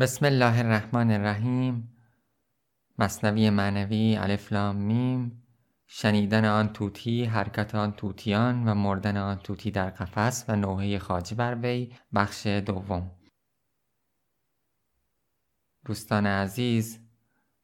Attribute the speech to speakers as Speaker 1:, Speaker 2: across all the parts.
Speaker 1: بسم الله الرحمن الرحیم. مثنوی معنوی الف لام میم. شنیدن آن طوطی حرکت آن طوطیان و مردن آن طوطی در قفس و نوحه خواجه بر وی. بخش دوم. دوستان عزیز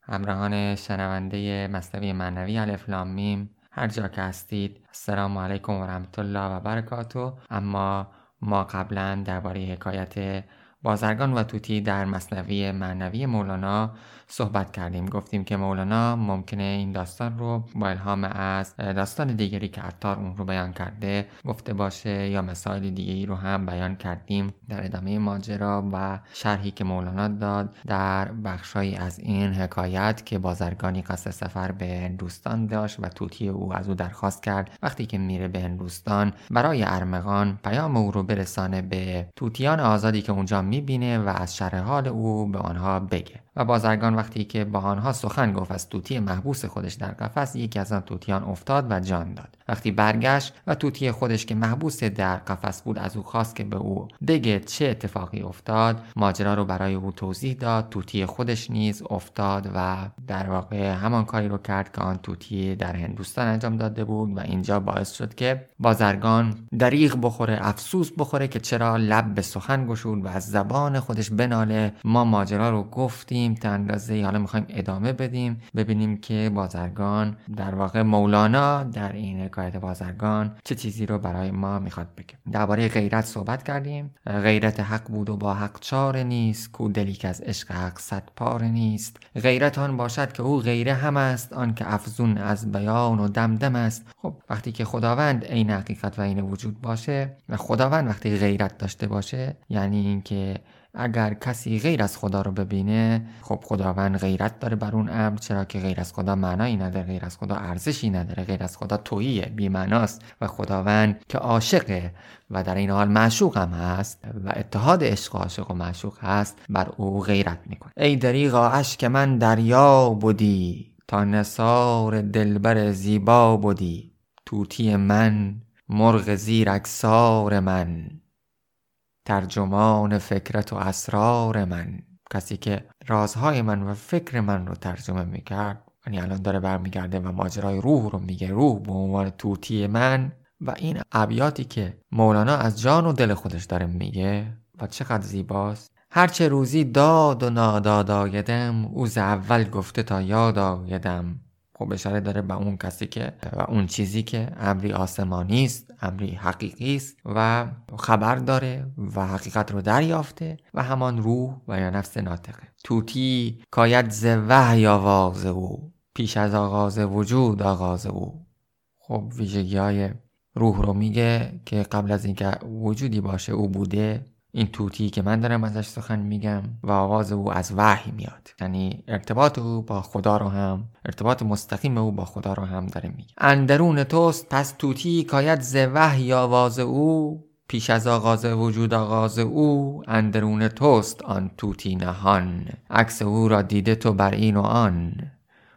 Speaker 1: همراهان شنونده مثنوی معنوی الف لام میم. هر جا که هستید السلام علیکم و رحمت الله و برکاته. اما ما قبلا درباره حکایت بازرگان و توتی در مصنوی معنوی مولانا صحبت کردیم. گفتیم که مولانا ممکنه این داستان رو با الهام از داستان دیگری که عطار اون رو بیان کرده گفته باشه یا مسائل دیگری رو هم بیان کردیم در ادامه ماجرا و شرحی که مولانا داد در بخشهایی از این حکایت که بازرگانی قصد سفر به هندوستان داشت و توتی او از او درخواست کرد. وقتی که میره به هندوستان برای ارمغان پیام او رو برسانه به توتیان آزادی که اونجا می‌بینه و از شرح حال او به آنها بگه. و بازرگان وقتی که با آنها سخن گفت از توتی محبوس خودش در قفس یکی از آن توتیان افتاد و جان داد. وقتی برگشت و توتی خودش که محبوس در قفس بود از او خواست که به او بگه چه اتفاقی افتاد ماجرا رو برای او توضیح داد توتی خودش نیز افتاد و در واقع همان کاری رو کرد که آن توتی در هندوستان انجام داده بود و اینجا باعث شد که بازرگان دریغ بخوره افسوس بخوره که چرا لب به سخن گشود و از زبان خودش بناله. ما ماجرا رو گفتیم تا اندازه حالا می‌خوایم ادامه بدیم. ببینیم که بازرگان در واقع مولانا در این حکایت بازرگان چه چیزی رو برای ما می‌خواد بگه. درباره غیرت صحبت کردیم. غیرت حق بود و با حق چاره نیست. کو دلی که از عشق حق صد پاره نیست. غیرت آن باشد که او غیره هم است. آن که افزون از بیان و دمدم است. خب وقتی که خداوند عین حقیقت و عین وجود باشه و خداوند وقتی غیرت داشته باشه یعنی اینکه اگر کسی غیر از خدا رو ببینه خب خداوند غیرت داره بر اون امر چرا که غیر از خدا معنایی نداره غیر از خدا ارزشی نداره غیر از خدا توییه بیمعناست. و خداوند که عاشقه و در این حال معشوق هم هست و اتحاد عشق عاشق و معشوق هست بر او غیرت می‌کنه. ای دریغا اشک من دریا بودی تا نصار دلبر زیبا بودی. توتی من مرغ زیر اکسار من. ترجمان فکرت و اسرار من. کسی که رازهای من و فکر من رو ترجمه می‌کرد یعنی الان داره برمیگرده و ماجرای روح رو میگه روح به عنوان توتی من. و این ابیاتی که مولانا از جان و دل خودش داره میگه و چقدر زیباست. هرچه روزی داد و ناداد آیدم او اول گفته تا یاد آیدم. خب اشاره داره به اون کسی که و اون چیزی که امری آسمانی است. امری حقیقی است و خبر داره و حقیقت رو دریافته و همان روح و یا نفس ناطقه. توتی کاید ز وحی آواز او پیش از آغاز وجود آغاز او. خب ویژگی های روح رو میگه که قبل از اینکه وجودی باشه او بوده. این توتی که من دارم ازش سخن میگم و آواز او از وحی میاد. یعنی ارتباط او با خدا رو هم ارتباط مستقیم او با خدا رو هم داره میگه. اندرون توست پس توتی کاید ز وحی آواز او پیش از آغاز وجود آغاز او اندرون توست آن توتی نهان. عکس او را دیده تو بر این و آن.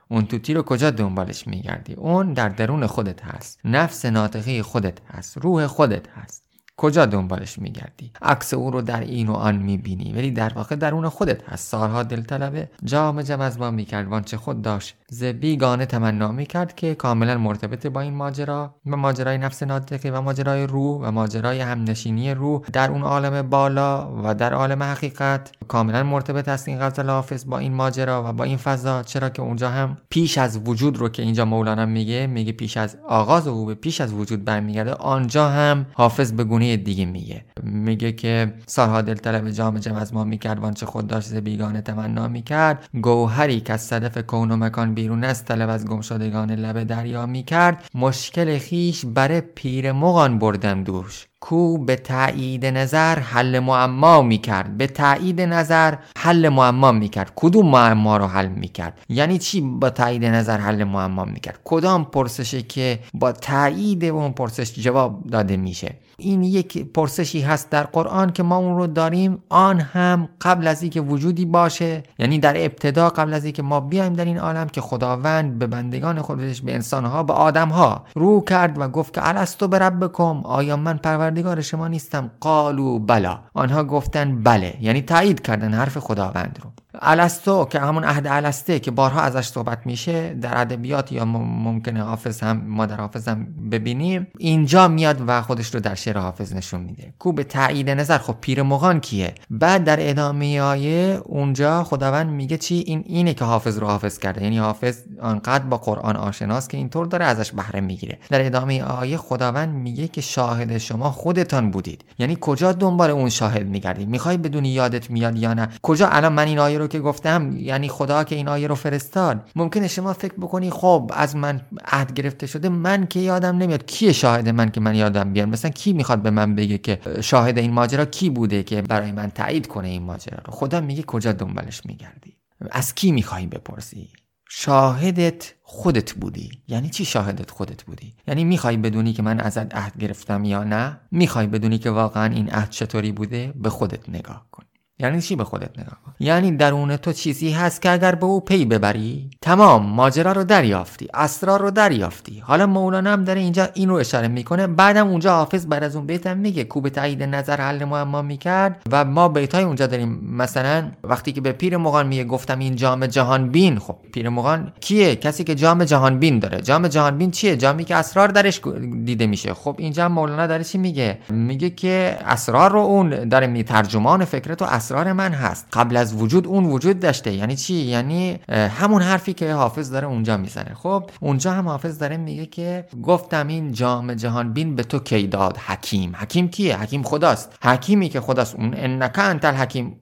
Speaker 1: اون توتی رو کجا دنبالش میگردی؟ اون در درون خودت هست. نفس ناطقی خودت هست. روح خودت هست. کجا دنبالش میگردی؟ عکس او رو در این و آن می‌بینی ولی در واقع درون خودت هست. سالها دلطلبه. جام جم از ما می‌کرد. وانچه خود داشت. ز بیگانه تمنا می‌کرد که کاملا مرتبط با این ماجرا و ماجرای نفس ناطقی و ماجرای روح و ماجرای همنشینی روح در اون عالم بالا و در عالم حقیقت. کاملا مرتبط است این غزل حافظ با این ماجرا و با این فضا. چرا که اونجا هم پیش از وجود رو که اینجا مولانا میگه میگه پیش از آغاز او به پیش از وجود برمیگرده آنجا هم حافظ به گونه دیگه میگه. میگه که سالها دلطلب جام جم از ما می‌کرد وانچه خود داشت بیگانه تمنا می‌کرد. گوهری که از صدف کون و مکان بیرون است طلب از گمشدگان لب دریا می‌کرد. مشکل خیش بره پیر مغان بردم دوش. کو به تایید نظر حل معما می‌کرد. به تایید نظر حل معما می‌کرد. کدوم معما رو حل می‌کرد؟ یعنی چی با تایید نظر حل معما می‌کرد؟ کدام پرسشه که با تایید اون پرسش جواب داده میشه؟ این یک پرسشی هست در قرآن که ما اون رو داریم. آن هم قبل از اینکه وجودی باشه یعنی در ابتدا قبل از اینکه ما بیایم در این عالم که خداوند به بندگان خودش به انسانها به آدمها رو کرد و گفت که الستو به ربکم آیا من پرور پروردگار شما نیستم. قالو بلا. آنها گفتن بله. یعنی تایید کردن حرف خداوند رو. الستو که همون عهد السته که بارها ازش صحبت میشه در ادبیات یا ممکنه حافظ هم ما در حافظ هم ببینیم. اینجا میاد و خودش رو در شعر حافظ نشون میده. کو به تایید نظر خب پیر مغان کیه؟ بعد در ادامه آیه اونجا خداوند میگه چی؟ این اینه که حافظ رو حافظ کرده. یعنی حافظ آنقدر با قرآن آشناست که اینطور داره ازش بهره می‌گیره. در ادامه آیه خداوند میگه که شاهد شما خودتان بودید. یعنی کجا دنبال اون شاهد میگردید؟ می‌خوای بدونی یادت میاد یا نه؟ کجا؟ الان من این آیه رو که گفتم یعنی خدا که این آیه رو فرستاد. ممکنه شما فکر بکنی خب از من عهد گرفته شده من که یادم نمیاد کی شاهد من که من یادم بیاد. مثلا کی می‌خواد به من بگه که شاهد این ماجرا کی بوده که برای من تایید کنه این ماجرا رو؟ خدا میگه کجا دنبالش میگردی؟ از کی می‌خوای بپرسی؟ شاهدت خودت بودی. یعنی چی شاهدت خودت بودی؟ یعنی می‌خوای بدونی که من ازت عهد گرفتم یا نه؟ می‌خوای بدونی که واقعا این عهد چطوری بوده؟ به خودت نگاه کن. یعنی چی به خودت نگاه کن؟ یعنی درون تو چیزی هست که اگر به او پی ببری؟ تمام ماجرا رو دریافتی اسرار رو دریافتی. حالا مولانا هم داره اینجا این رو اشاره می‌کنه. بعدم اونجا حافظ بعد از اون بیتم میگه کوب تایید نظر حل معما می‌کرد. و ما بیتای اونجا داریم. مثلا وقتی که به پیر مغان میگه گفتم این جام جهان بین. خب پیر مغان کیه؟ کسی که جام جهان بین داره. جام جهان بین چیه؟ جامی که اسرار درش دیده میشه. خب اینجا مولانا داره چی میگه؟ میگه که اسرار رو اون داره می ترجمان فکرت و من هست. قبل از وجود اون وجود داشته. یعنی چی؟ یعنی همون حرفی که حافظ داره اونجا می‌زنه. خب اونجا هم حافظ داره میگه که گفتم این جام جهان بین به تو کی داد؟ حکیم. حکیم کیه؟ حکیم خداست. حکیمی که خداست. اون انک انت الحکیم.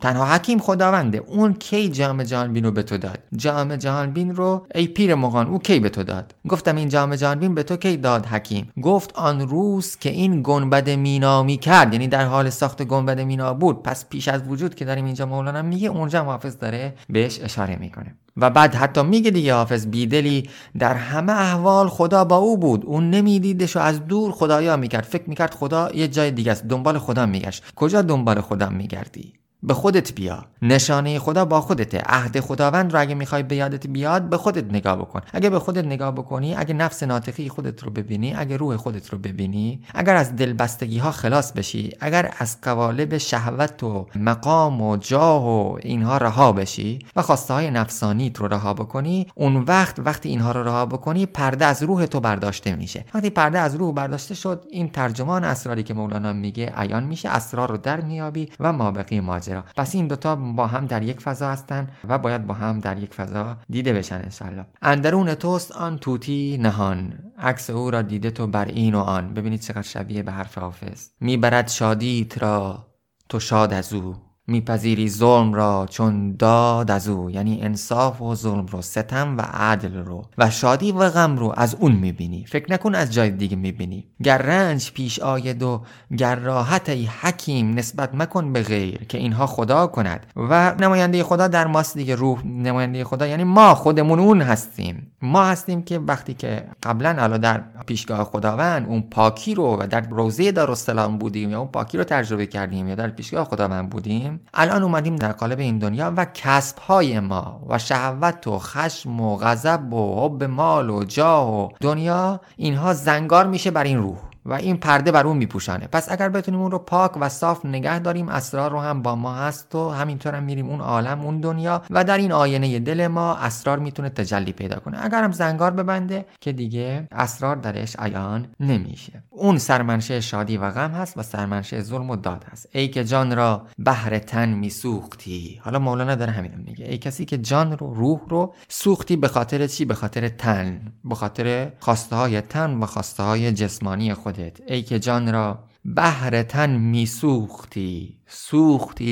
Speaker 1: تنها حکیم خداونده. اون کی جام جهان بین رو به تو داد؟ جام جهان بین رو ای پیر مغان او کی به تو داد؟ گفتم این جام جهان بین به تو کی داد حکیم؟ گفت آن روز که این گنبد مینا می کرد یعنی در حال ساخت گنبد مینا بود. پس پیش از وجود که داریم اینجا مولانا میگه اونجا حافظ داره بهش اشاره می‌کنه. و بعد حتی میگه دیگه حافظ بیدلی در همه احوال خدا با او بود. اون نمیدیدش و از دور خدایا می‌کرد. فکر می‌کرد خدا یه جای دیگه است. دنبال خدا میگشت. کجا دنبال خدا میگردی؟ به خودت بیا. نشانه خدا با خودته. عهد خداوند رو اگه می‌خوای به یادت بیاد به خودت نگاه بکن. اگه به خودت نگاه بکنی اگه نفس ناطقی خودت رو ببینی اگه روح خودت رو ببینی اگر از دلبستگی ها خلاص بشی اگر از قوالب شهوت و مقام و جاه و اینها رها بشی و خواسته های نفسانیت رو رها بکنی اون وقت وقتی اینها رو رها بکنی پرده از روح تو برداشته میشه. وقتی پرده از روح برداشته شد این ترجمان اسراری که مولانا میگه عیان میشه اسرار رو در میابی و مابقی ماجرا. پس این دوتا با هم در یک فضا هستن و باید با هم در یک فضا دیده بشن انشالله اندرون توست آن توتی نهان. عکس او را دیده تو بر این و آن. ببینید چقدر شبیه به حرف حافظ. می‌برد شادیت را تو شاد از او. میپذیری ظلم را چون داد از او. یعنی انصاف و ظلم رو ستم و عدل رو. و شادی و غم رو از اون می‌بینی. فکر نکن از جای دیگه می‌بینی. گر رنج پیش آید و گر راحت ای حکیم نسبت مکن به غیر که اینها خدا کند. و نماینده خدا در ماست دیگه. روح نماینده خدا یعنی ما خودمون اون هستیم. ما هستیم که وقتی که قبلا حالا در پیشگاه خداوند اون پاکی رو و در روزه دارالسلام بودیم یا اون پاکی رو تجربه کردیم یا در پیشگاه خداوند بودیم الان اومدیم در قالب این دنیا و کسب های ما و شهوت و خشم و غضب و حب مال و جاه و دنیا اینها زنگار میشه بر این روح. و این پرده بر اون میپوشانه. پس اگر بتونیم اون رو پاک و صاف نگه داریم اسرار رو هم با ما هست و همینطور هم میریم اون عالم اون دنیا و در این آینه دل ما اسرار می‌تونه تجلی پیدا کنه. اگر هم زنگار ببنده که دیگه اسرار درش عیان نمیشه. اون سرمنشه شادی و غم هست و سرمنشه ظلم و داد هست. ای که جان را بهر تن میسوختی. حالا مولانا داره همین میگه. ای کسی که جان رو روح رو سوختی به خاطر چی؟ به خاطر تن. به خاطر خواسته های تن و خواسته های جسمانی خود. ای که جان را بهر تن می سوختی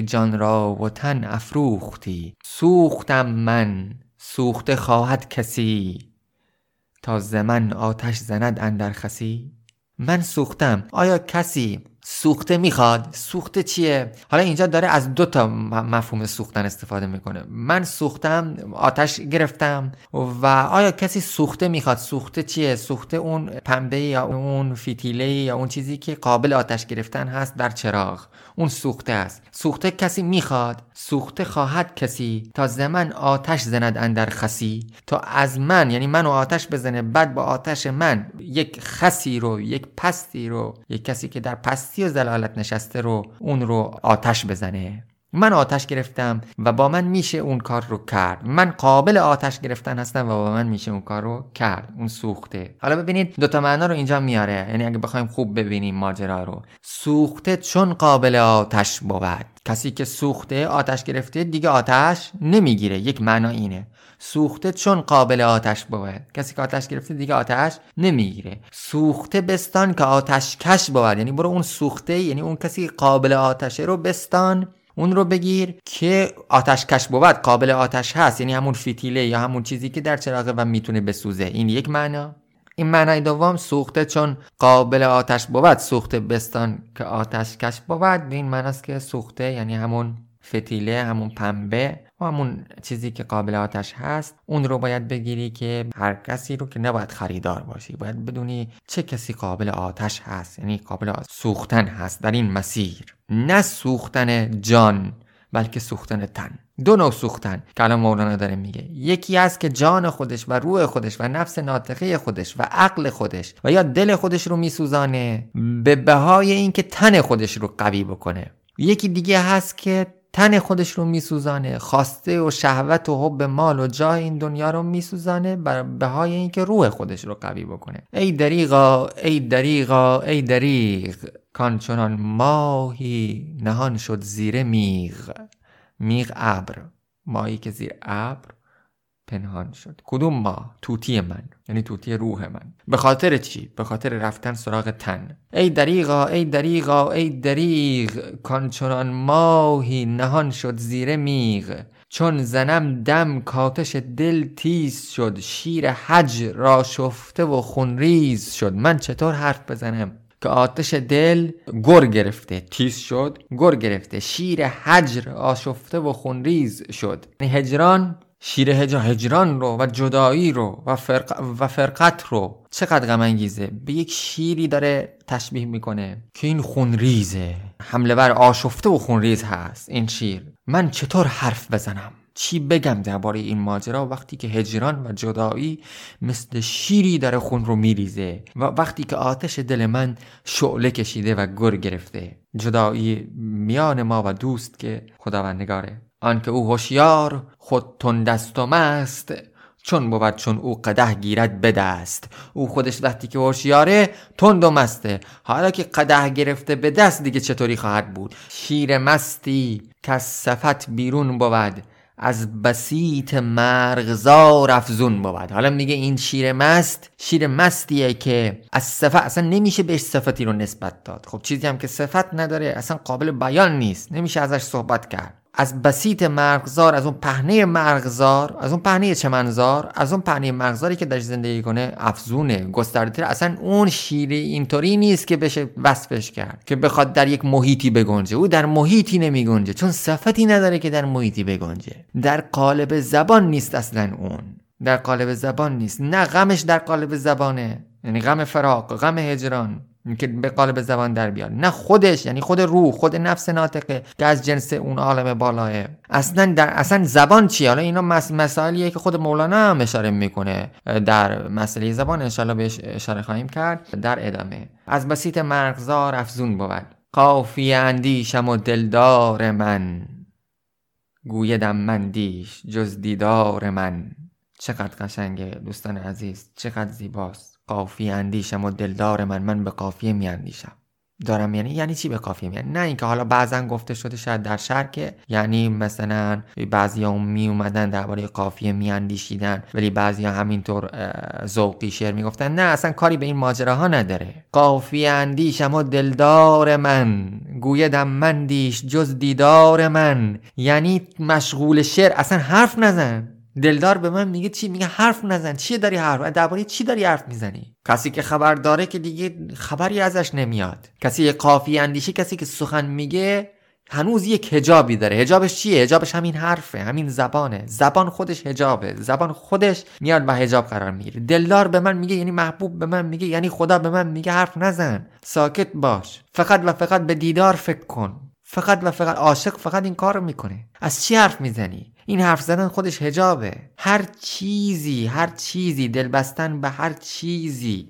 Speaker 1: جان را و تن افروختی. سوختم من سوخته خواهد کسی. تا زمن آتش زند اندر خسی. من سوختم. آیا کسی سوخته می‌خواد. سوخته چیه؟ حالا اینجا داره از دو تا مفهوم سوختن استفاده می‌کنه. من سوختم آتش گرفتم و آیا کسی سوخته می‌خواد؟ سوخته چیه؟ سوخته اون پنبه یا اون فیتیله یا اون چیزی که قابل آتش گرفتن هست در چراغ. اون سوخته است. سوخته کسی می‌خواد. سوخته خواهد کسی. تا زمن آتش زند اندر خسی. تا از من یعنی منو آتش بزنه بعد با آتش من یک خسی رو یک پستی رو یک کسی که در پستی و زلالت نشسته رو اون رو آتش بزنه. من آتش گرفتم و با من میشه اون کار رو کرد. من قابل آتش گرفتن هستم و با من میشه اون کار رو کرد. اون سوخته. حالا ببینید دوتا معنا رو اینجا میاره. یعنی اگه بخوایم خوب ببینیم ماجرا رو. سوخته چون قابل آتش بود. کسی که سوخته آتش گرفته دیگه آتش نمی‌گیره. یک معنا اینه. سوخته چون قابل آتش بود کسی که آتش گرفته دیگه آتش نمی‌گیره. سوخته بستان که آتش کش بود. یعنی برو اون سوخته یعنی اون کسی قابل آتشه رو بستان اون رو بگیر که آتش کش بود قابل آتش هست. یعنی همون فتیله یا همون چیزی که در چراغه و می‌تونه بسوزه. این یک معنا. این معنای دوم سوخته چون قابل آتش بود. سوخته بستان که آتش کش بود. این معناست که سوخته یعنی همون فتیله همون پنبه. و همون چیزی که قابل آتش هست اون رو باید بگیری که هر کسی رو که نباید خریدار باشی. باید بدونی چه کسی قابل آتش هست یعنی قابل سوختن هست در این مسیر. نه سوختن جان بلکه سوختن تن. دو نوع سوختن که الان مولانا داره میگه. یکی هست که جان خودش و روح خودش و نفس ناطقه خودش و عقل خودش و یا دل خودش رو میسوزانه به بهای اینکه تن خودش رو قوی بکنه. یکی دیگه هست که تن خودش رو میسوزانه خواسته و شهوت و حب مال و جای این دنیا رو میسوزانه بر بهای اینکه روح خودش رو قوی بکنه. ای دریغا ای دریغا ای دریغ کان چنان ماهی نهان شد زیر میغ. میغ ابر. ماهی که زیر ابر. پنهان شد. کدوم ما توتی من؟ یعنی توتی روح من. به خاطر چی؟ به خاطر رفتن سراغ تن. ای دریغا ای دریغا ای دریغ کانچنان ماهی نهان شد زیر میغ. چون زنم دم کاتش دل تیز شد شیر حج را شفته و خونریز شد. من چطور حرف بزنم؟ که آتش دل گر گرفته تیز شد گر گرفته شیر حجر آشفته و خونریز شد. یعنی هجران شیر هجران رو و جدایی رو و, فرق و فرقت رو چقدر غم انگیزه به یک شیری داره تشبیه می‌کنه که این خونریزه. حمله بر آشفته و خونریز هست این شیر. من چطور حرف بزنم؟ چی بگم درباره این ماجرا؟ وقتی که هجران و جدایی مثل شیری داره خون رو میریزه و وقتی که آتش دل من شعله کشیده و گر گرفته. جدایی میان ما و دوست که خداوندگاره. آنکه او هوشیار خود تندست و مست چون بود چون او قده گیرد بدست او خودش وقتی که هوشیاره تند و مسته حالا که قده گرفته به دست دیگه چطوری خواهد بود؟ شیر مستی که صفت بیرون بود. از بسیط مرغزار افزون بود. حالا میگه این شیر مست شیر مستیه که از صفت اصلا نمیشه بهش صفتی رو نسبت داد. خب چیزی هم که صفت نداره اصلا قابل بیان نیست. نمیشه ازش صحبت کرد. از بسیط مرغزار از اون پهنه مرغزار از اون پهنه چمنزار از اون پهنه مرغزاری که در زندگی کنه افزونه گسترده اصلا اون شیره اینطوری نیست که بشه وصفش کرد که بخواد در یک محیطی بگنجه. او در محیطی نمی گنجه چون صفتی نداره که در محیطی بگنجه. در قالب زبان نیست اصلا اون. در قالب زبان نیست. نه غمش در قالب زبانه یعنی غم فراق غم هجران. که به قالب زبان در بیاد. نه خودش یعنی خود روح خود نفس ناطقه که از جنس اون عالم بالاه. اصلا در اصلا زبان چیه؟ حالا اینا مس... مسائلیه که خود مولانا هم اشاره می‌کنه در مسئله زبان. انشالله بهش اشاره خواهیم کرد در ادامه. از بسیط مرغزار افزون بود. قافی اندیشم و دلدار من. گویدم مندیش جز دیدار من. چقدر قشنگه دوستان عزیز چقدر زیباست. قافی اندیشم و دلدار من من به قافیه میاندیشم. دارم یعنی یعنی چی به قافیه میان؟ نه اینکه حالا بعضا گفته شده شاید در شهر که یعنی مثلا بعضی ها می اومدن درباره قافیه میاندیشیدن ولی بعضی ها همینطور ذوقی شعر می‌گفتن. نه اصلا کاری به این ماجراها نداره. قافیه اندیشم و دلدار من گویدم مندیش جز دیدار من. یعنی مشغول شعر اصلا حرف نزن. دلدار به من میگه چی؟ میگه حرف نزن. چی داری حرف؟ درباره چی داری حرف می‌زنی؟ کسی که خبر داره که دیگه خبری ازش نمیاد. کسی قافی اندیشی کسی که سخن میگه هنوز یک هجابی داره. هجابش چیه؟ هجابش همین حرفه همین زبانه. زبان خودش هجابه زبان خودش میاد و هجاب قرار می‌گیره. دلدار به من میگه یعنی محبوب به من میگه یعنی خدا به من میگه حرف نزن. ساکت باش. فقط و فقط به دیدار فکر کن. فقط و فقط عاشق فقط این کار می‌کنه. از چی حرف می‌زنی؟ این حرف زدن خودش هجابه هر چیزی هر چیزی دل بستن به هر چیزی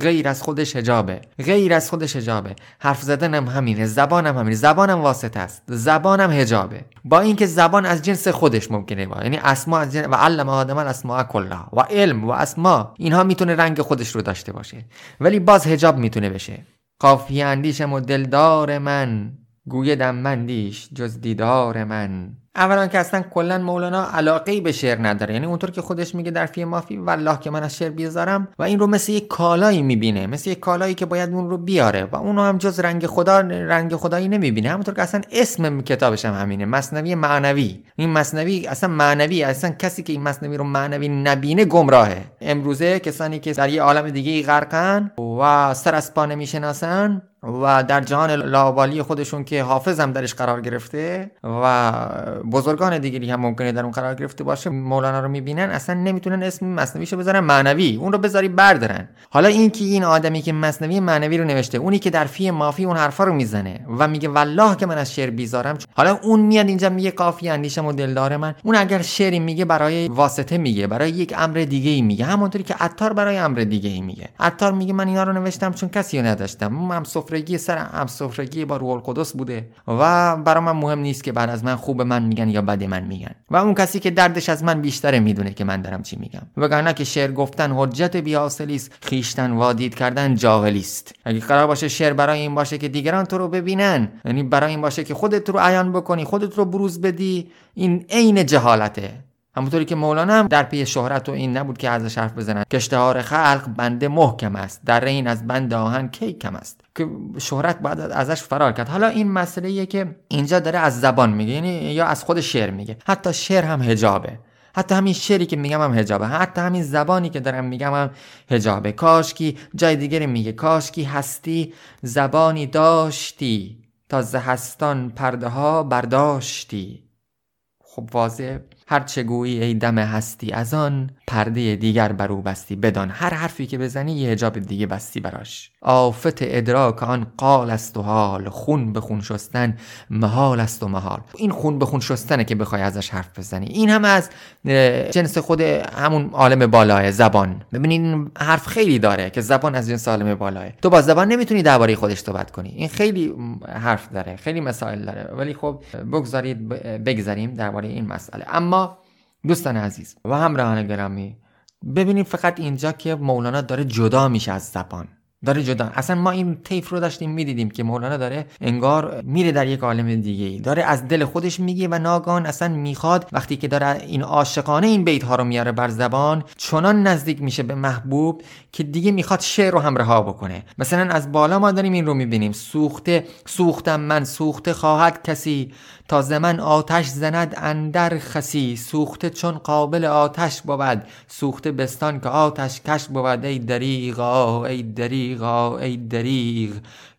Speaker 1: غیر از خودش هجابه غیر از خودش هجابه حرف زدنم همینه زبانم همینه. زبانم واسطه است. زبانم هجابه با اینکه زبان از جنس خودش ممکنه با. یعنی اسما از جنس و علم آدم الاسماء کلها. و علم و اسما. اینها می‌تونه رنگ خودش رو داشته باشه. ولی باز هجاب می‌تونه بشه. قافیه اندیشم و دلدار من. گویدم مندیش جز دیدار من. اولا که اصلا کلا مولانا علاقه به شعر نداره. یعنی اونطور که خودش میگه در فی مافی والله که من از شعر بیزارم. و این رو مثل یک کالایی می‌بینه مثل یک کالایی که باید اون رو بیاره. و اونو هم جز رنگ خدا رنگ خدایی نمی‌بینه. همونطور که اصلا اسم کتابش هم همینه مصنوی معنوی. این مصنوی اصلا معنوی اصلا کسی که این مصنوی رو معنوی نبینه گمراهه. امروزه کسانی که در یه عالم دیگه غرقن و سر از پا نمی‌شناسن و در جهان لاوالی خودشون که حافظ هم درش قرار گرفته و بزرگان دیگری هم ممکنه در اون قرار گرفته باشه مولانا رو می‌بینن اصلا نمی‌تونن اسم مصنویشو بذارن معنوی اون رو بذاری بردارن. حالا این که این آدمی که مصنوی معنوی رو نوشته اونی که در فی مافی اون حرفا رو می‌زنه و میگه والله که من از شعر بیزارم حالا اون میاد اینجا میگه کافی اندیشم و دلدار من. اون اگر شعری میگه برای واسطه میگه برای یک امر دیگه ای میگه همونطوری که عطار برای امر دیگه ای میگه. عطار میگه من اینا رو نوشتم چون کسی رو نداشتم. هم سفرگی سر هم سفرگی با روح القدس بوده و برای من مهم نیست که بعد از من خوب من میگن یا بد من میگن. و اون کسی که دردش از من بیشتره می‌دونه که من دارم چی میگم. وگرنه که شعر گفتن حجت بی است خیشتن وادید کردن جاهلی است. اگه قرار باشه شعر برای این باشه که دیگران تو رو ببینن یعنی برای این باشه که خودت رو عیان بکنی خودت رو بروز بدی این عین جهالته. همونطوری که مولانا هم در پی شهرت و این نبود که ازش حرف بزنن. که اشتهار خلق بنده محکم است. در این از بند آهن کی کم است؟ که شهرت بعد ازش فرار کرد. حالا این مسئله که اینجا داره از زبان میگه یعنی یا از خود شعر میگه. حتی شعر هم هجابه حتی همین شعری که میگم هم هجابه حتی همین زبانی که دارم میگم هم هجابه کاشکی جای دیگری میگه. کاشکی هستی زبانی داشتی. تا زهستان پرده ها برداشتی. خب واضح؟ هر چه گویی ای دم هستی از آن پرده دیگر بر او بستی بدان. هر حرفی که بزنی یه حجاب دیگه بستی براش. آفت ادراک آن قال است و حال خون به خون شستن محال است و محال. این خون به خون شستنه که بخوای ازش حرف بزنی. این هم از جنس خود همون عالم بالاه زبان. ببینین حرف خیلی داره که زبان از جنس عالم بالاه تو با زبان نمی‌تونی درباره خودش صحبت کنی. این خیلی حرف داره خیلی مسائل داره. ولی خب بگذارید بگذاریم درباره این مسئله. اما دوستان عزیز و همراهان گرامی ببینید فقط اینجا که مولانا داره جدا میشه از زبان. داره جدا. اصلا ما این طیف رو داشتیم می‌دیدیم که مولانا داره انگار میره در یک عالم دیگه ای. داره از دل خودش میگه و ناگان اصلا می‌خواد وقتی که داره این عاشقانه این بیت ها رو میاره بر زبان چنان نزدیک میشه به محبوب که دیگه می‌خواد شعر رو هم رها بکنه. مثلا از بالا ما داریم این رو می‌بینیم. سوخته سوختم من سوخته خواهد کسی. تا زمن آتش زند اندر خسی. سوخته چون قابل آتش بود. سوخته بستان که آتش کش بود. ای دریغا ای دریغا. ای دریغ.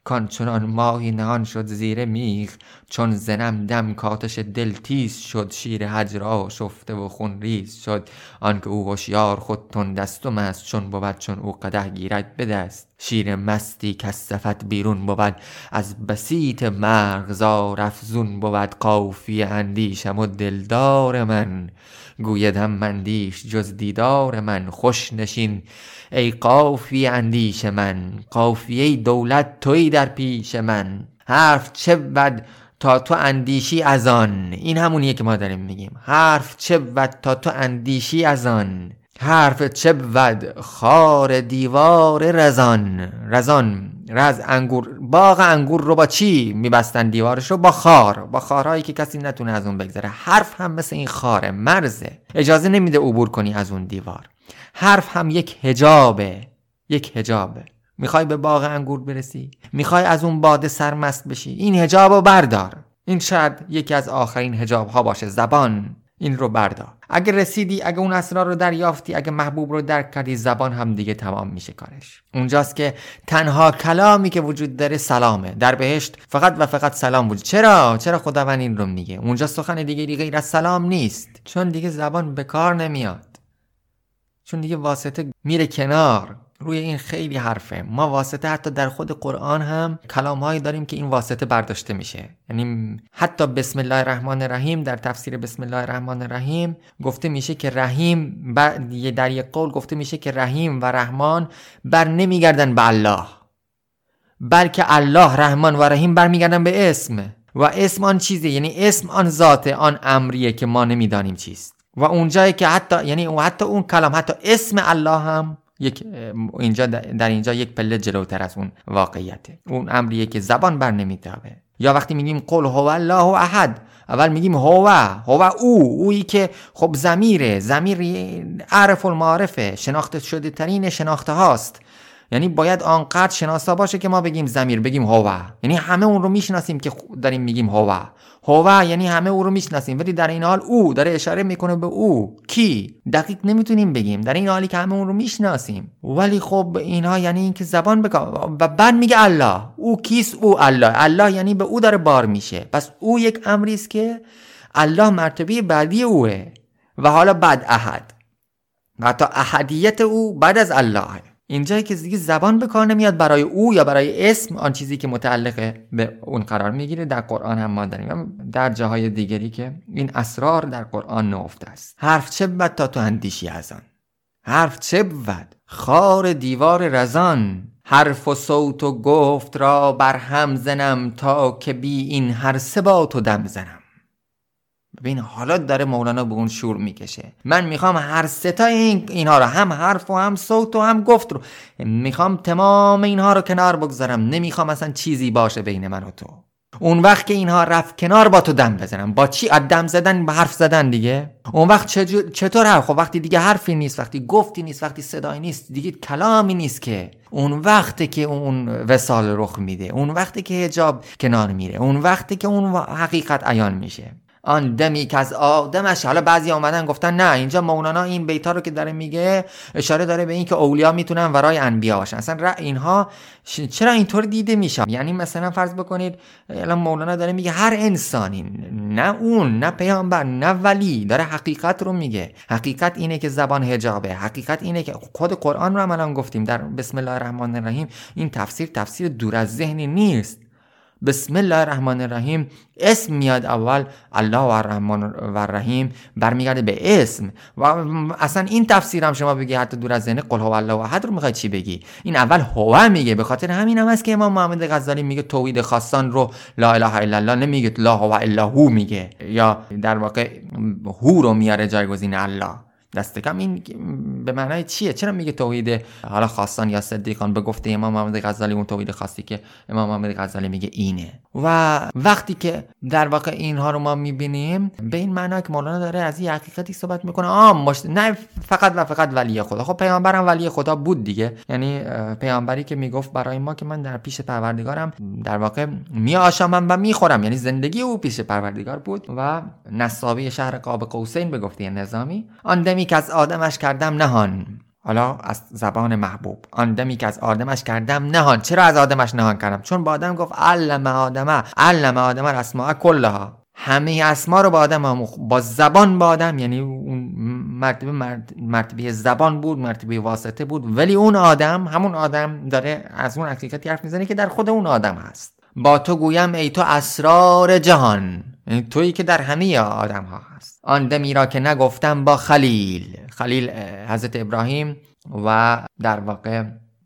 Speaker 1: کان چنان ماهی نهان شد زیر میغ. چون زنم دم کاتش دل تیز شد شیر هجرا شفته و خون ریز شد. آنکه او هوشیار خود دستم است چون بود چون او قده گیرد به دست. شیر مستی صفت بیرون بود از بسیط مرغزار افزون بود. قافی اندیشم و دلدار من. گویدم مندیش جز دیدار من خوش نشین. ای قافی اندیش من قافیه دولت توی در پیش من. حرف چه بد تا تو اندیشی از آن. این همونیه که ما داریم میگیم. حرف چه بد تا تو اندیشی از آن. حرف چه بود خار دیوار رزان. رزان. رز انگور باغ انگور رو با چی میبستن دیوارش رو با خار. با خارهایی که کسی نتونه از اون بگذره. حرف هم مثل این خاره. مرزه. اجازه نمیده عبور کنی از اون دیوار. حرف هم یک هجابه یک هجابه می‌خوای به باغ انگور برسی؟ می‌خوای از اون باده سرمست بشی؟ این هجاب رو بردار. این شاید یکی از آخرین هجاب ها باشه. زبان. این رو بردار. اگه رسیدی اگه اون اسرار رو دریافتی اگه محبوب رو درک کردی زبان هم دیگه تمام میشه کارش. اونجاست که تنها کلامی که وجود داره سلامه. در بهشت فقط و فقط سلام وجود چرا؟ چرا خداوند این رو میگه؟ اونجا سخن دیگه غیر از سلام نیست. چون دیگه زبان به کار نمیاد. چون دیگه واسطه میره کنار. روی این خیلی حرفه. ما واسطه حتی در خود قرآن هم کلامهایی داریم که این واسطه برداشته میشه. یعنی حتی بسم الله الرحمن الرحیم در تفسیر بسم الله الرحمن الرحیم گفته میشه که رحیم در یک قول گفته میشه که رحیم و رحمان بر نمیگردن به الله. بلکه الله رحمان و رحیم برمیگردن به اسم. و اسم آن چیزه؟ یعنی اسم آن ذاته آن امریه که ما نمی‌دانیم چیست. و اونجایی که حتی یعنی حتی اون کلام حتی اسم الله هم یک اینجا در اینجا یک پله جلوتر از اون واقعیته. اون امریه که زبان بر نمیتابه یا وقتی میگیم قل هو الله احد اول میگیم هو هو او اویی که خب زمیره زمیر عرف المعارفه شناخته شده ترین شناخته هاست. یعنی باید آنقدر شناسا باشه که ما بگیم زمیر بگیم هوا. یعنی همه اون رو می‌شناسیم که داریم میگیم هوا. هوا یعنی همه او رو می‌شناسیم ولی در این حال او داره اشاره می‌کنه به او. کی؟ دقیق نمی‌تونیم بگیم. در این حالی که همه اون رو می‌شناسیم. ولی خب اینها یعنی اینکه زبان بکن و بعد میگه الله. او کیست؟ او الله. الله یعنی به او داره بار میشه. پس او یک امری است که الله مرتبه بعدی اوه. و حالا بعد احد. و حتی احدیت او بعد از الله. اینجایی که دیگه زبان به کار نمیاد برای او یا برای اسم آن چیزی که متعلق به اون قرار می‌گیره در قرآن هم ما داریم. در جاهای دیگری که این اسرار در قرآن نفته است. حرف چه بود تا تو اندیشی از آن حرف چه بود؟ خار دیوار رزان. حرف و صوت و گفت را بر هم زنم تا که بی این هر سه با تو دم زنم. ببین حالا داره مولانا به اون شور می‌کشه. من می‌خوام هر ستای این اینها رو هم حرف و هم صوت و هم گفت رو می‌خوام تمام اینها رو کنار بگذارم. نمی‌خوام اصلا چیزی باشه بین من و تو. اون وقت که اینها رفت کنار با تو دم بزنم. با چی؟ دم زدن با حرف زدن دیگه. اون وقت چطور حرف؟ خب وقتی دیگه حرفی نیست وقتی گفتی نیست وقتی صدایی نیست دیگه کلامی نیست که. اون وقتی که اون وسال رخ میده اون وقتی که حجاب کنار میره اون وقتی که اون حقیقت عیان میشه. آن دمی که از آدمش حالا بعضی آمدن گفتن نه اینجا مولانا این بیتا رو که داره میگه اشاره داره به اینکه اولیا می‌تونن ورای انبیا باشن. اصلا اینها چرا اینطور دیده میشه؟ یعنی مثلا فرض بکنید الان مولانا داره میگه هر انسانی نه اون نه پیامبر نه ولی داره حقیقت رو میگه. حقیقت اینه که زبان حجابه. حقیقت اینه که خود قرآن رو هم الان گفتیم در بسم الله الرحمن الرحیم. این تفسیر تفسیر دور از ذهنی نیست. بسم الله الرحمن الرحیم اسم میاد اول الله و الرحمن و الرحیم برمیگرده به اسم و اصلا این تفسیر هم شما بگی حتی دور از ذهن قل هو الله احد رو می‌خوای چی بگی این اول هو میگه به خاطر همین هم هست که امام محمد غزالی میگه توحید خاصان رو لا اله الا الله نمیگه لا هو الا هو میگه یا در واقع هو رو میاره جایگزین الله دست کم این به معنای چیه؟ چرا میگه توحید حالا خاصان یا صدیقان؟ به گفته امام محمد غزالی اون توحید خاصی که امام محمد غزالی میگه اینه. و وقتی که در واقع اینها رو ما می‌بینیم به این معنا که مولانا داره از این حقیقتی صحبت می‌کنه. آ مشت... نه فقط و فقط ولی خدا. خب پیامبرم ولی خدا بود دیگه. یعنی پیامبری که می‌گفت برای ما که من در پیش پروردگارم در واقع میآشامم و می‌خورم. یعنی زندگی او پیش پروردگار بود و نصابی شهر قاب قوسین به گفته نظامی. آن که از آدمش کردم نهان. حالا از زبان محبوب. آن دمی که از آدمش کردم نهان. چرا از آدمش نهان کردم؟ چون با آدم گفت علم آدمه علم آدمه اسماء کلها. همه اسما رو با آدم آموخ با زبان با آدم یعنی اون مرتبه مرتبه زبان بود مرتبه واسطه بود. ولی اون آدم همون آدم داره از اون حقیقتی حرف می‌زنه که در خود اون آدم هست. با تو گویم ای تو اسرار جهان. تویی که در همه آدم ها هست. آن دمی را که نگفتم با خلیل. خلیل حضرت ابراهیم و در واقع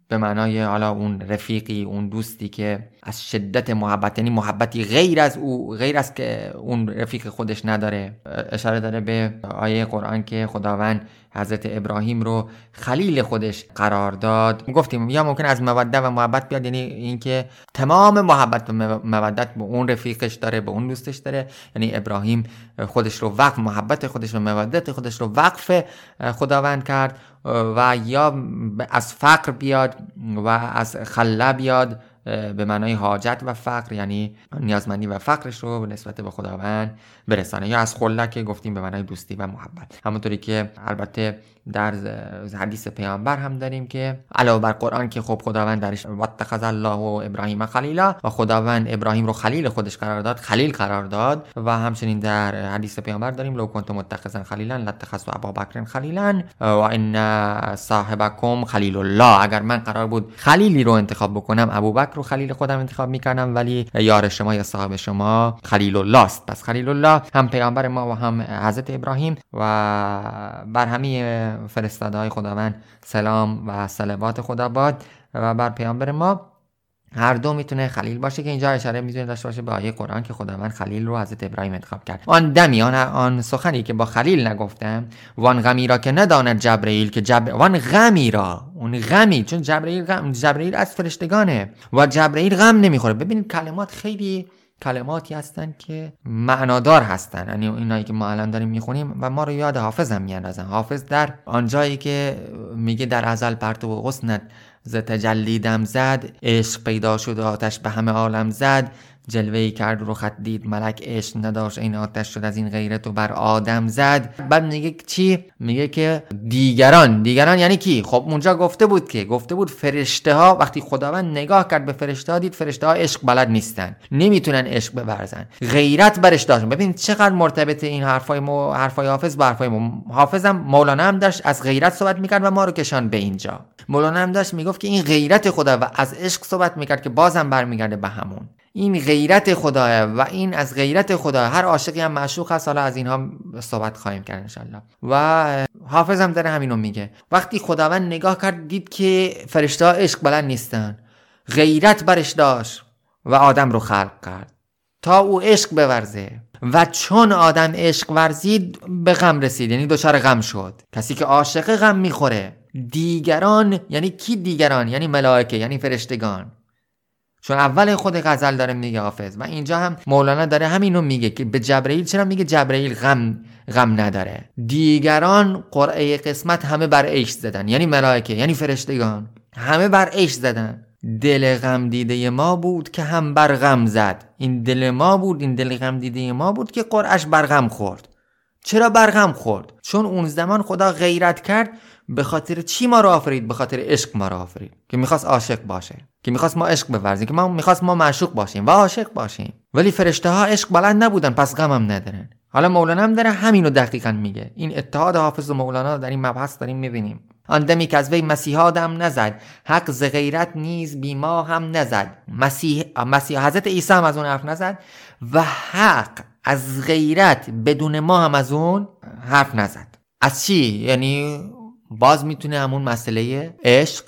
Speaker 1: به معنای حالا اون رفیقی اون دوستی که از شدت محبت یعنی محبتی غیر از او غیر از که اون رفیق خودش نداره اشاره داره به آیه قرآن که خداوند حضرت ابراهیم رو خلیل خودش قرار داد. گفتیم یا ممکن از مودت و محبت بیاد یعنی اینکه تمام محبت و مودت به اون رفیقش داره به اون دوستش داره. یعنی ابراهیم خودش رو وقف محبت خودش و مودت خودش رو وقف خداوند کرد. و یا از فقر بیاد و از خله بیاد به معنای حاجت و فقر یعنی نیازمندی و فقرش رو به نسبت به خداوند برسانه. یا از خله که گفتیم به معنای دوستی و محبت. همونطوری که البته در حدیث پیامبر هم داریم که علاوه بر قرآن که خب خداوند درش واتخذ الله و ابراهیم خلیلا و خداوند ابراهیم رو خلیل خودش قرار داد خلیل قرار داد. و همچنین در حدیث پیامبر داریم لو کنتم متخذا خلیلا لاتخذوا ابابکر خلیلا و ان صاحبکم خلیل الله. اگر من قرار بود خلیلی رو انتخاب بکنم ابوبکر رو خلیل خودم انتخاب می‌کردم ولی یار شما یا صاحب شما خلیل الله است. پس خلیل الله هم پیامبر ما و هم حضرت ابراهیم و بر همه فرستاده های خداوند سلام و صلوات خدا باد و بر پیامبر ما. هر دو می‌تونه خلیل باشه که اینجا اشاره می‌تونه داشته باشه به آیه قرآن که خداوند خلیل رو حضرت ابراهیم انتخاب کرد. آن دمی آن, آن سخنی که با خلیل نگفتم وان غمی را که نداند جبرئیل که جبر... وان غمی را اون غمی چون جبرئیل غم... جبرئیل از فرشتگانه و جبرئیل غم نمی‌خوره. ببینید کلمات خیلی کلماتی هستن که معنادار هستن. یعنی اینایی که ما الان داریم می‌خونیم و ما رو یاد حافظ هم میاندازن. حافظ در آنجایی که میگه در ازل پرتو و حسنت ز تجلیدم زد عشق پیدا شد آتش به همه عالم زد. جلوه کرد رو خط دید ملک عشق نداشت این آتش شد از این غیرت و بر آدم زد. بعد میگه چی؟ میگه که دیگران. دیگران یعنی کی؟ خب اونجا گفته بود که گفته بود فرشته ها وقتی خداوند نگاه کرد به فرشته ها دید فرشته ها عشق بلد نیستن. نمی‌تونن عشق بورزن غیرت برش داشت. ببینید چقدر مرتبط این حرفای مو حرفای حافظ با حرفای مو. حافظم مولانا هم داشت از غیرت صحبت می‌کرد و ما رو کشان به اینجا. مولانا هم داشت می‌گفت که این غیرت خدا و از عشق صحبت می‌کرد که بازم برمیگرده به همون. این غیرت خداه و این از غیرت خدا هر عاشقی هم معشوق هست. حالا از اینها صحبت خواهیم کرد انشالله و حافظ هم داره همینو میگه. وقتی خداوند نگاه کرد دید که فرشته عشق بلند نیستن. غیرت برش داشت و آدم رو خلق کرد. تا او عشق بورزه. و چون آدم عشق ورزید به غم رسید. یعنی دچار غم شد. کسی که عاشق غم می‌خوره دیگران یعنی کی دیگران؟ یعنی ملائکه یعنی فرشتگان. چون اول خود غزل داره میگه حافظ و اینجا هم مولانا داره همینو میگه که به جبرئیل چرا میگه جبرئیل غم غم نداره؟ دیگران قرعه قسمت همه بر عشق زدن. یعنی ملائکه یعنی فرشتگان. همه بر عشق زدن. دل غم دیده ما بود که هم بر غم زد. این دل ما بود این دل غم دیده ما بود که قرعش بر غم خورد. چرا بر غم خورد؟ چون اون زمان خدا غیرت کرد به خاطر چی ما رو آفرید؟ به خاطر عشق ما رو آفرید. که می‌خواست عاشق باشه که می‌خواست ما عشق بورزیم. که ما می‌خواست ما معشوق باشیم و عاشق باشیم. ولی فرشته ها عشق بلند نبودن پس غمم ندارن. حالا مولانا هم داره همینو دقیقا میگه. این اتحاد حافظ و مولانا در این مبحث داریم می‌بینیم. آن دمی که از وی مسیحا دم نزد حق ز غیرت نیز بی ما هم نزد. مسیح, مسیح حضرت عیسی هم از اون حرف نزد و حق از غیرت بدون ما هم از اون حرف نزد. از چی؟ یعنی باز می‌تونه همون مسئله عشق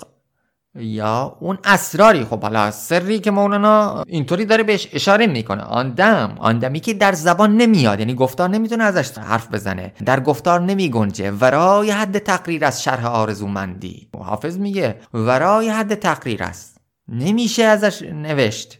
Speaker 1: یا اون اسراری. خب حالا سری که مولانا اینطوری داره بهش اشاره می‌کنه. آن دم آن دمی که در زبان نمیاد یعنی گفتار نمی‌تونه ازش حرف بزنه. در گفتار نمیگنجه. ورای حد تقریر از شرح آرزومندی. حافظ میگه ورای حد تقریر است. نمیشه ازش نوشت.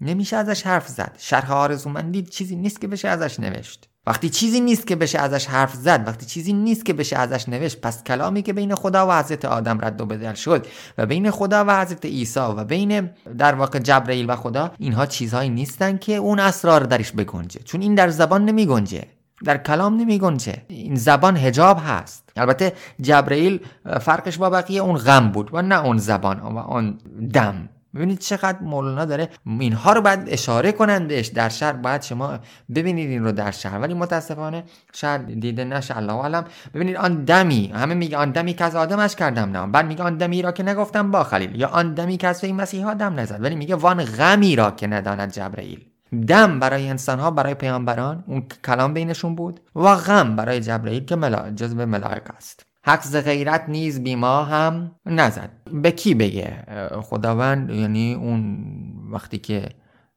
Speaker 1: نمیشه ازش حرف زد. شرح آرزومندی چیزی نیست که بشه ازش نوشت. وقتی چیزی نیست که بشه ازش حرف زد وقتی چیزی نیست که بشه ازش نوشت پس کلامی که بین خدا و حضرت آدم رد و بدل شد و بین خدا و حضرت عیسی و بین در واقع جبرئیل و خدا اینها چیزهایی نیستن که اون اسرار درش بگنجه. چون این در زبان نمی گنجه در کلام نمی گنجه این زبان هجاب هست. البته جبرئیل فرقش با بقیه اون غم بود و نه اون زبان و اون دم. ببینید چقدر مولانا داره اینها رو باید اشاره کنن بهش در شهر باید شما ببینید این رو در شهر. ولی متاسفانه شهر دیده نشه. الله علم ببینید آن دمی همه میگه آن دمی که از آدمش کردم نه. بعد میگه آن دمی را که نگفتم با خلیل. یا آن دمی که از این مسیحا دم نزد. ولی میگه وان غمی را که نداند جبرئیل. دم برای انسان ها برای پیامبران اون کلام بینشون بود. و غم برای جبرئیل که ملا جزو ملائک است. حق ز غیرت نیز بیما هم نزد. به کی بگه؟ خداوند یعنی اون وقتی که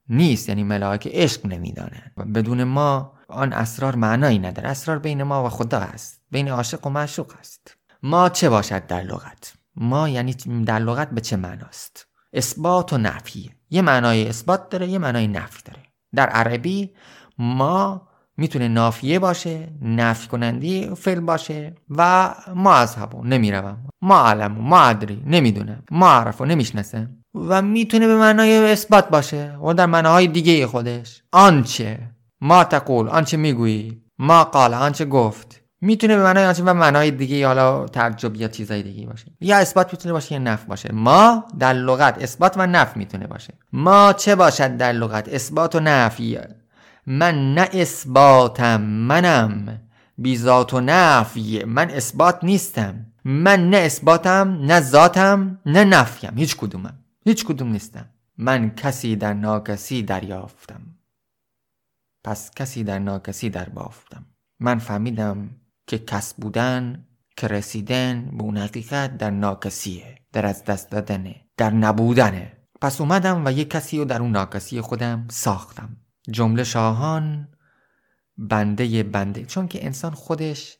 Speaker 1: نیست یعنی ملائکه عشق نمیدانه بدون ما آن اسرار معنایی نداره. اسرار بین ما و خدا است. بین عاشق و معشوق است. ما چه باشد در لغت؟ ما یعنی در لغت به چه معناست؟ اثبات و نفی. یه معنای اثبات داره یه معنای نفی داره. در عربی ما می‌تونه نافیه باشه نفی کنندی فعل باشه و ما اذهبو نمی‌روم ما علمو ما ادری نمی‌دونم ما عرفو نمی‌شناسم و می‌تونه به معنای اثبات باشه و در معناهای دیگه خودش. آنچه ما تقول آنچه می‌گویی ما قال آنچه گفت می‌تونه به معنای آنچه و معنای دیگه حالا تعجب یا چیزای دیگه باشه. یا اثبات می‌تونه باشه یا نف باشه. ما در لغت اثبات و نف می‌تونه باشه. ما چه باشد در لغت؟ اثبات و نفی. من نه اثباتم منم. بی ذات و نفی من اثبات نیستم. من نه اثباتم نه ذاتم نه نفیم. هیچ کدومم. هیچ کدوم نیستم. من کسی در ناکسی دریافتم. پس کسی در ناکسی در بافتم من فهمیدم که کس بودن که رسیدن به اون حقیقت در ناکسیه در از دست دادنه در نبودنه. پس اومدم و یک کسی رو در اون ناکسی خودم ساختم. جمله شاهان بنده بنده. چون که انسان خودش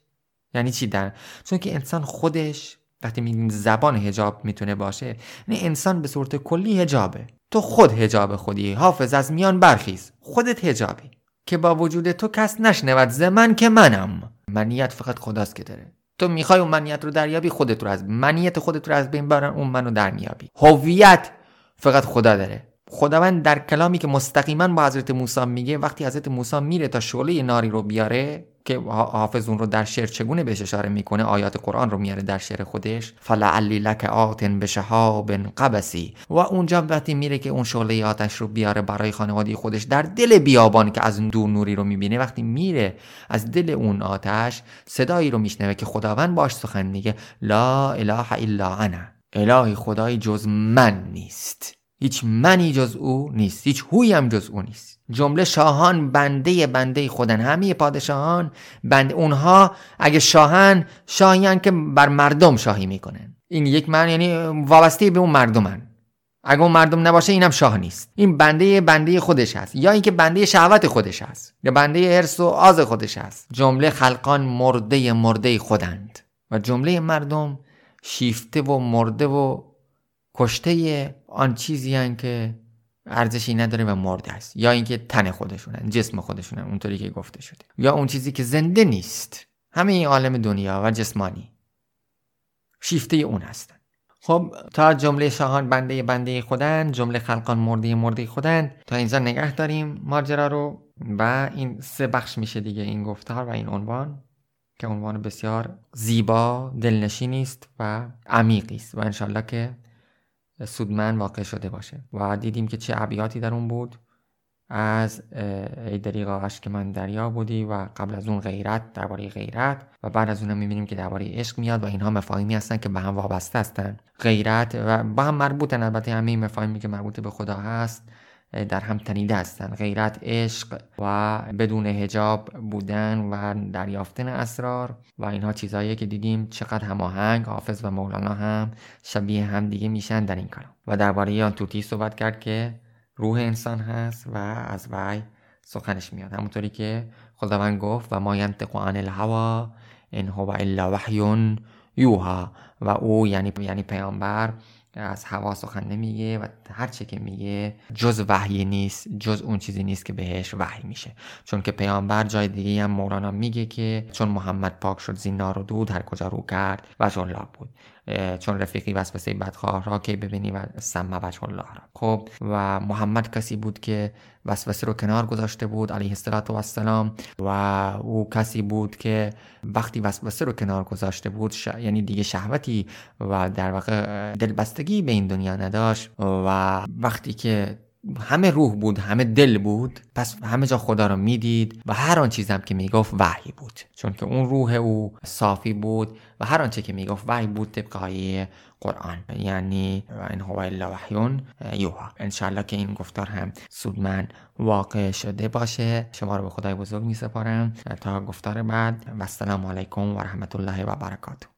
Speaker 1: یعنی چی در؟ چون که انسان خودش وقتی میگیم زبان هجاب می‌تونه باشه یعنی انسان به صورت کلی هجابه تو خود هجاب خودی حافظ از میان برخیز. خودت هجابی که با وجود تو کس نشنود ز من که منم. منیت فقط خداست که داره. تو می‌خوای اون منیت رو دریابی خودت رو از منیت خودت رو از بین برن اون منو در میابی. هویت فقط خدا داره. خداوند در کلامی که مستقیما با حضرت موسی میگه وقتی حضرت موسی میره تا شعله ناری رو بیاره که حافظ اون رو در شعر چگونه بهش اشاره می‌کنه؟ آیات قرآن رو میاره در شعر خودش. فلعلی لک آتن به شهاب قبسی و اونجا وقتی میره که اون شعله آتش رو بیاره برای خانواده خودش در دل بیابان که از دور نوری رو می‌بینه وقتی میره از دل اون آتش صدایی رو میشنوه که خداوند باش سخن میگه لا اله الا انا. الهی خدای جز من نیست. هیچ منی جز او نیست هیچ هوی هم جز او نیست. جمله شاهان بنده بنده خودن همه پادشاهان بنده اونها. اگه شاهن شاهیان که بر مردم شاهی می‌کنن. این یک من یعنی وابسته به اون مردمن. اگه اون مردم نباشه اینم شاه نیست. این بنده بنده خودش هست. یا اینکه بنده شهوت خودش هست. یا بنده ارث و آز خودش هست. جمله خلقان مرده مرده خودند. و جمله مردم شیفته و مرده و کشته آن چیزی هن که ارزشی نداره و مرده است. یا اینکه تن خودشونن جسم خودشونن اونطوری که گفته شده. یا اون چیزی که زنده نیست. همه این عالم دنیا و جسمانی. شیفته اون هستن. خب تا جمله شاهان بنده بنده خودن جمله خلقان مرده مرده خودن تا اینجا نگه داریم ماجرا رو. و این سه بخش میشه دیگه این گفتار و این عنوان که عنوان بسیار زیبا دلنشینی است و عمیقی است. و انشالله که سودمن واقع شده باشه. و دیدیم که چه ابیاتی در اون بود. از ای دریغا که من دریا بودی و قبل از اون غیرت درباره غیرت. و بعد از اونم می‌بینیم که درباره عشق میاد و اینها مفاهیمی هستن که به هم وابسته هستن. غیرت و با هم مربوطن البته همه مفاهیمی که مربوط به خدا هست. در هم تنیده هستن غیرت عشق و بدون هجاب بودن و دریافتن اسرار و اینها چیزهایی که دیدیم چقدر هماهنگ. حافظ و مولانا هم شبیه هم دیگه میشن در این کلام و درباره آن توتی صحبت کرد که روح انسان هست و از وی سخنش میاد. همونطوری که خداوند گفت و ما ینطق عن الهوا ان هو الا وحی یوها و او یعنی یعنی پیامبر از هوا سخن نمیگه و هر چه که میگه جز وحی نیست جز اون چیزی نیست که بهش وحی میشه. چون که پیامبر جای دیگه هم مولانا میگه که چون محمد پاک شد زینار و دود هر کجا رو کرد و چون بود. چون رفیقی وسوسه بدخواه را که ببینی و سم وجه الله را. خب و محمد کسی بود که وسوسه رو کنار گذاشته بود علیه السلام و او کسی بود که وقتی وسوسه رو کنار گذاشته بود یعنی دیگه شهوتی و در واقع دلبستگی به این دنیا نداشت و وقتی که همه روح بود همه دل بود پس همه جا خدا رو می‌دید و هر آن چیزم که می‌گفت وحی بود. چون که اون روح او صافی بود و هر آنچه که می‌گفت وحی بود طبق آیه قرآن. یعنی این هو الا وحیون یوها. انشالله که این گفتار هم سودمن واقع شده باشه. شما رو به خدای بزرگ می سپارم تا گفتار بعد و السلام علیکم و رحمت الله و برکاته.